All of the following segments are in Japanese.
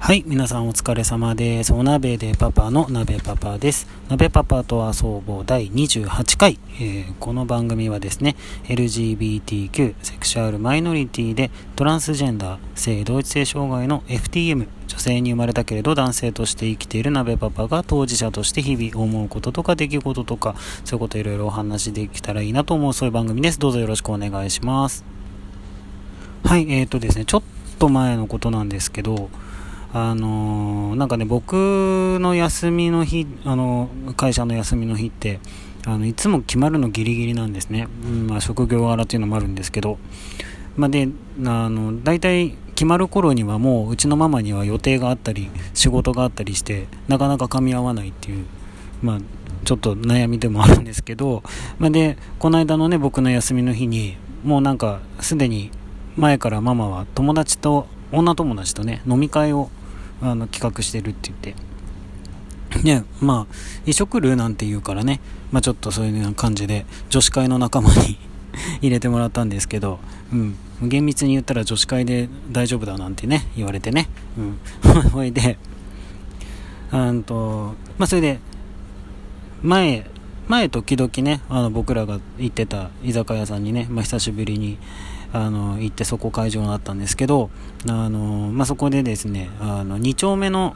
はい、皆さんお疲れ様です。お鍋でパパの鍋パパです。鍋パパと遊ぼう第28回、えー、この番組はですね、LGBTQ、セクシュアルマイノリティでトランスジェンダー、性同一性障害の FTM、女性に生まれたけれど男性として生きている鍋パパが当事者として日々思うこととか出来事とか、そういうこといろいろお話できたらいいなと思うそういう番組です。どうぞよろしくお願いします。はい、えーとですね、ちょっと前のことなんですけど、あのー、なんかね、僕の休みの日、あの会社の休みの日って、あのいつも決まるのギリギリなんですね。うんまあ、職業柄っていうのもあるんですけど、まあ、で、あの、大体決まる頃にはもううちのママには予定があったり、仕事があったりして、なかなか噛み合わないっていう、まあ、ちょっと悩みでもあるんですけど、まあ、で、この間のね、僕の休みの日に、もうなんか、すでに前からママは友達と、女友達とね、飲み会をあの企画してるって言って。ね、まあ、一緒来るなんて言うからね、まあちょっとそういう感じで、女子会の仲間に 入れてもらったんですけど、うん、厳密に言ったら女子会で大丈夫だなんてね、言われてね、うん、ほいで、うんと、まあそれで、前、前時々ね、あの僕らが行ってた居酒屋さんにね、まあ久しぶりに、あの行ってそこ会場になったんですけどあの、まあ、そこでですねあの2丁目の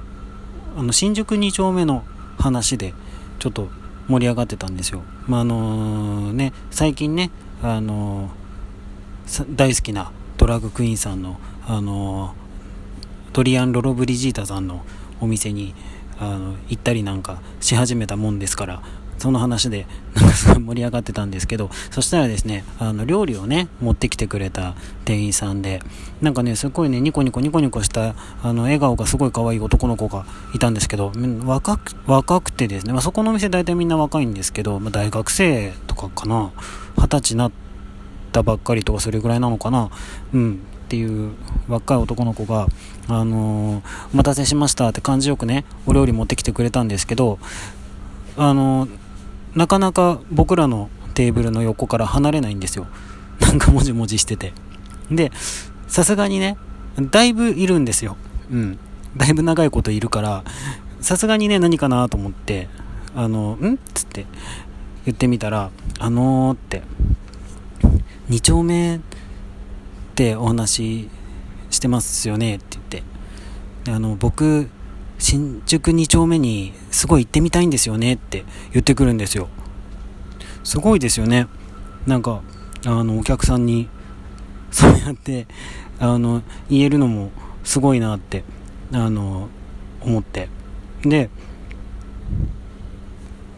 あの新宿2丁目の話でちょっと盛り上がってたんですよ、まああのね、最近ね、あの大好きなドラッグクイーンさんの、あのドリアン・ロロブリジータさんのお店にあの行ったりなんかし始めたもんですからその話で、なんかすごい盛り上がってたんですけど、そしたらですね、あの、料理をね、持ってきてくれた店員さんで、なんかね、すごいね、ニコニコニコニコした、あの、笑顔がすごい可愛い男の子がいたんですけど、若く、若くてですね、まあ、そこのお店大体みんな若いんですけど、まあ、大学生とかかな、二十歳になったばっかりとかそれぐらいなのかな、うん。っていう若い男の子が、あのー、お待たせしましたって感じよくね、お料理持ってきてくれたんですけど、あのーなかなか僕らのテーブルの横から離れないんですよ。なんかもじもじしてて。で、さすがにね、だいぶいるんですよ。うん。だいぶ長いこといるから、さすがにね、何かなと思って、あの、ん？つって言ってみたら、あのーって、2丁目ってお話してますよね？って言って、あの、僕、新宿2丁目にすごい行ってみたいんですよねって言ってくるんですよ。すごいですよね。なんか、あの、お客さんに、そうやって、あの、言えるのもすごいなって、あの、思って。で、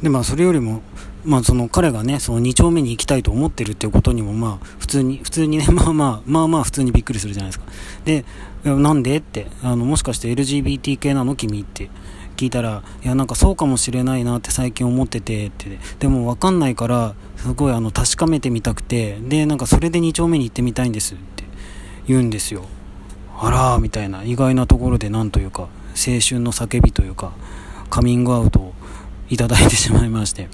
で、まあ、それよりも、まあ、その彼がね、その2丁目に行きたいと思ってるっていうことにも、まあ、普通に、普通にね、まあまあ、まあまあ、普通にびっくりするじゃないですか。で、なんでって、あの、もしかして LGBT 系なの君って聞いたら、いや、なんかそうかもしれないなって最近思ってて、って、でもわかんないから、すごいあの、確かめてみたくて、で、なんかそれで2丁目に行ってみたいんですって言うんですよ。あらー、みたいな、意外なところでなんというか、青春の叫びというか、カミングアウトをいただいてしまいまして。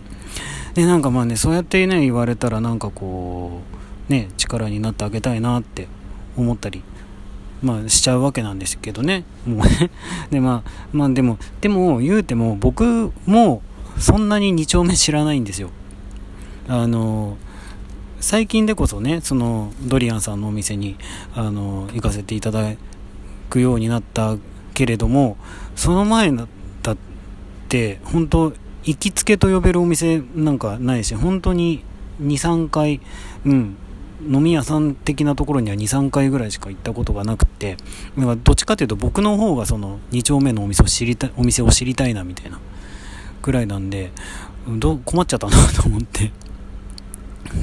でなんかまあねそうやってね言われたらなんかこうね力になってあげたいなって思ったりまあしちゃうわけなんですけどね。もうね。でまあまあでもでも言うても僕もそんなに2丁目知らないんですよ。あの最近でこそねそのドリアンさんのお店にあの行かせていただくようになったけれどもその前だって本当行きつけと呼べるお店なんかないし、本当に2、3回、うん、飲み屋さん的なところには2、3回ぐらいしか行ったことがなくて、だかどっちかというと僕の方がその2丁目のお店を知りたい、お店を知りたいなみたいなくらいなんで、ど困っちゃったなと思って。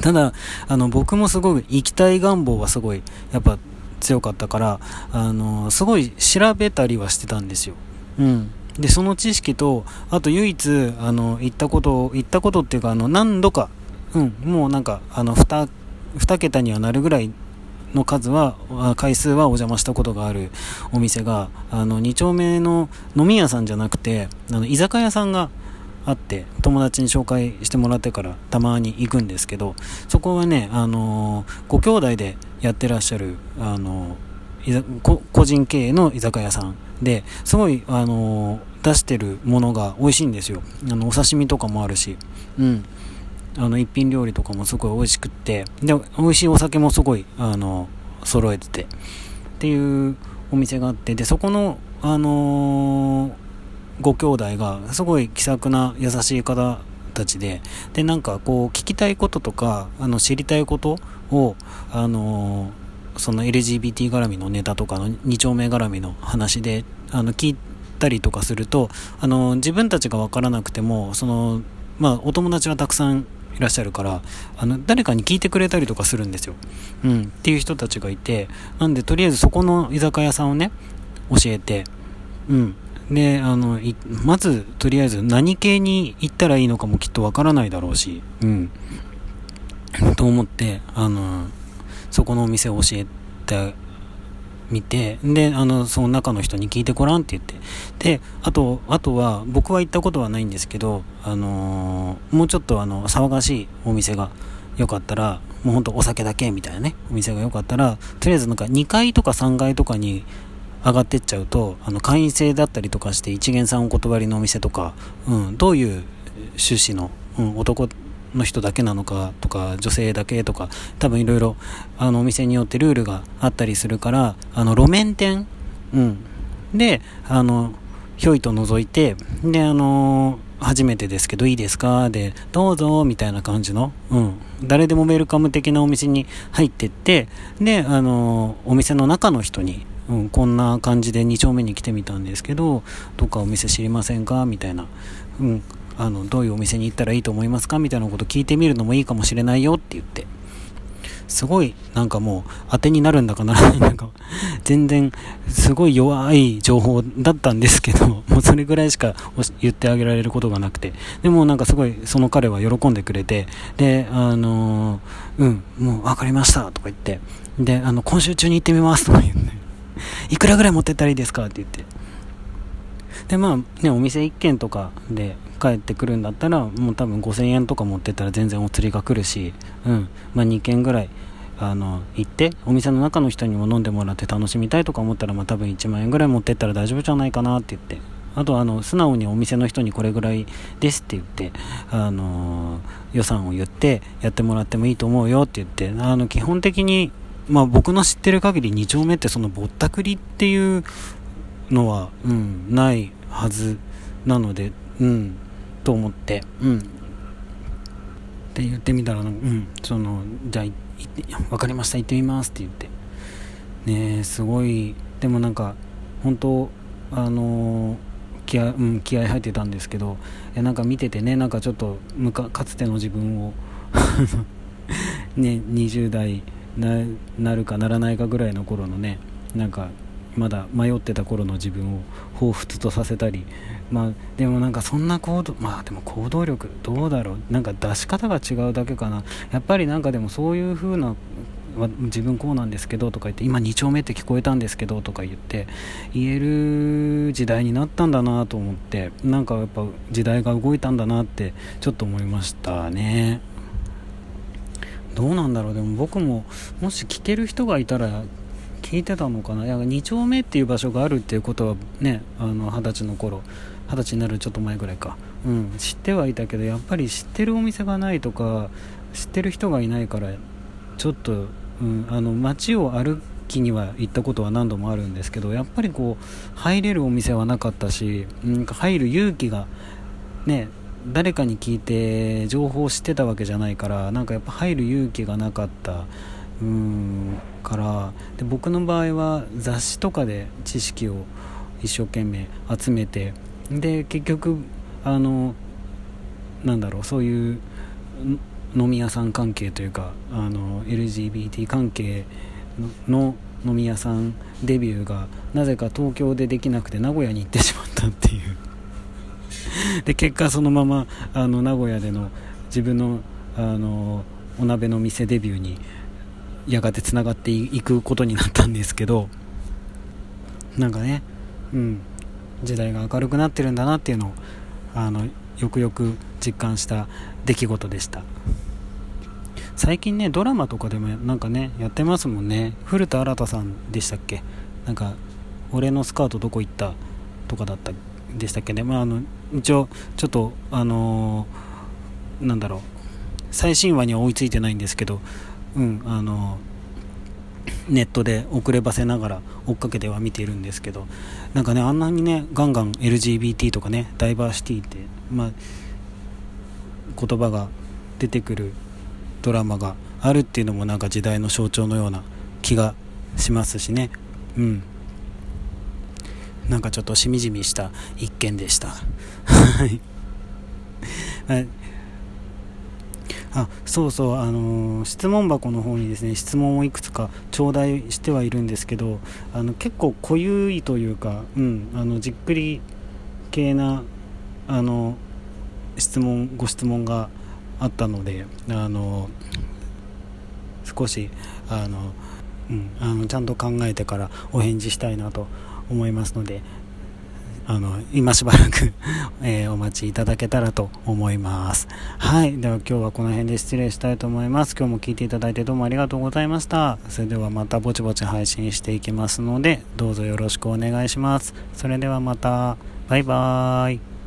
ただ、あの、僕もすごい行きたい願望はすごい、やっぱ強かったから、あの、すごい調べたりはしてたんですよ。うん。で、その知識と、あと唯一、あの、行ったこと、行ったことっていうか、あの、何度か、うん、もうなんか、あの、二、二桁にはなるぐらいの数は、回数はお邪魔したことがあるお店が、あの、二丁目の飲み屋さんじゃなくて、あの、居酒屋さんがあって、友達に紹介してもらってからたまに行くんですけど、そこはね、あの、ご兄弟でやってらっしゃる、あの、個人経営の居酒屋さんですごい、あの出してるものが美味しいんですよ。あのお刺身とかもあるし。うん。あの一品料理とかもすごい美味しくって。で美味しいお酒もすごいあの揃えてて。っていうお店があって。でそこのあのー、ご兄弟がすごい気さくな優しい方たちで。でなんかこう聞きたいこととかあの知りたいことをあのー、その LGBT 絡みのネタとかの2丁目絡みの話であの聞いたりとかするとあの自分たちが分からなくてもそのまあお友達はたくさんいらっしゃるからあの誰かに聞いてくれたりとかするんですよ、うん、っていう人たちがいてなんでとりあえずそこの居酒屋さんをね教えてうん。であのまずとりあえず何系に行ったらいいのかもきっとわからないだろうしうん。と思ってあのそこのお店を教えて見て、で、あの、その中の人に聞いてごらんって言って。で、あと、あとは、僕は行ったことはないんですけど、あのー、もうちょっとあの、騒がしいお店がよかったら、もうほんとお酒だけみたいなね、お店がよかったら、とりあえずなんか2階とか3階とかに上がってっちゃうと、あの、会員制だったりとかして、一元さんお断りのお店とか、うん、どういう趣旨の、うん、男の人だけなのかとか女性だけとか多分いろいろあのお店によってルールがあったりするからあの路面店、うん、であのひょいと覗いてであの初めてですけどいいですか？でどうぞみたいな感じの、うん、誰でもウェルカム的なお店に入ってってであのお店の中の人にうん、こんな感じで2丁目に来てみたんですけどどっかお店知りませんか？みたいな、うん、あのどういうお店に行ったらいいと思いますかみたいなこと聞いてみるのもいいかもしれないよって言って。すごいなんかもう当てになるんだかならない。んか全然すごい弱い情報だったんですけどもうそれぐらいしか言ってあげられることがなくて。でもなんかすごいその彼は喜んでくれて。であのー、うんもう分かりましたとか言って。であの今週中に行ってみますとか言って。いくらぐらい持ってったらいいですかって言って。でまあねお店1軒とかで帰ってくるんだったらもう多分5000円とか持ってったら全然お釣りが来るし、うん。まあ、2軒ぐらいあの行ってお店の中の人にも飲んでもらって楽しみたいとか思ったら、まあ、多分1万円ぐらい持ってったら大丈夫じゃないかなって言って。あとあの素直にお店の人にこれぐらいですって言って、あの予算を言ってやってもらってもいいと思うよって言ってあの基本的に、まあ、僕の知ってる限り2丁目ってそのぼったくりっていうのは、うん、ないはずなので、うん、と思って、うん。って言ってみたら、うん、その、じゃあ、分かりました、行ってみますって言って。ねすごい、でもなんか、本当あのー、気合,、うん、気合入ってたんですけど、えなんか見ててね、なんかちょっとむか、かつての自分を ね、20代ななるかならないかぐらいの頃のね、なんかまだ迷ってた頃の自分を彷彿とさせたりまあでもなんかそんな行動まあでも行動力どうだろう？なんか出し方が違うだけかな。やっぱりなんかでもそういう風な自分こうなんですけどとか言って今2丁目って聞こえたんですけどとか言って言える時代になったんだなと思ってなんかやっぱ時代が動いたんだなってちょっと思いましたね。どうなんだろう？でも僕ももし聞ける人がいたら聞いてたのかな？2丁目っていう場所があるっていうことはね二十歳の頃二十歳になるちょっと前ぐらいか、うん、知ってはいたけどやっぱり知ってるお店がないとか知ってる人がいないからちょっと、うん、あの街を歩きには行ったことは何度もあるんですけどやっぱりこう入れるお店はなかったし、うん、入る勇気がね誰かに聞いて情報を知ってたわけじゃないからなんかやっぱ入る勇気がなかった。うんからで僕の場合は雑誌とかで知識を一生懸命集めてで結局あのなんだろうそういう飲み屋さん関係というかあの LGBT 関係の飲み屋さんデビューがなぜか東京でできなくて名古屋に行ってしまったっていう。で結果そのままあの名古屋での自分のあのお鍋の店デビューにやがてつながっていくことになったんですけどなんかねうん時代が明るくなってるんだなっていうのをあのよくよく実感した出来事でした。最近ねドラマとかでもなんかねやってますもんね。古田新太さんでしたっけ？なんか俺のスカートどこ行ったとかだったでしたっけね、まあ、あの一応ちょっとあのー、なんだろう。最新話には追いついてないんですけどうんあの、ネットで遅ればせながら追っかけては見ているんですけどなんかねあんなにねガンガン LGBT とかねダイバーシティってまあ言葉が出てくるドラマがあるっていうのもなんか時代の象徴のような気がしますしね。うん。なんかちょっとしみじみした一件でした。はい。あそうそうあのー、質問箱の方にですね質問をいくつか頂戴してはいるんですけどあの結構濃ゆいというか、うん、あのじっくり系なあの質問ご質問があったのであの少しあの、うん、あのちゃんと考えてからお返事したいなと思いますのであの今しばらく えー、お待ちいただけたらと思います。はい。では今日はこの辺で失礼したいと思います。今日も聞いていただいてどうもありがとうございました。それではまたぼちぼち配信していきますのでどうぞよろしくお願いします。それではまた。バイバーイ。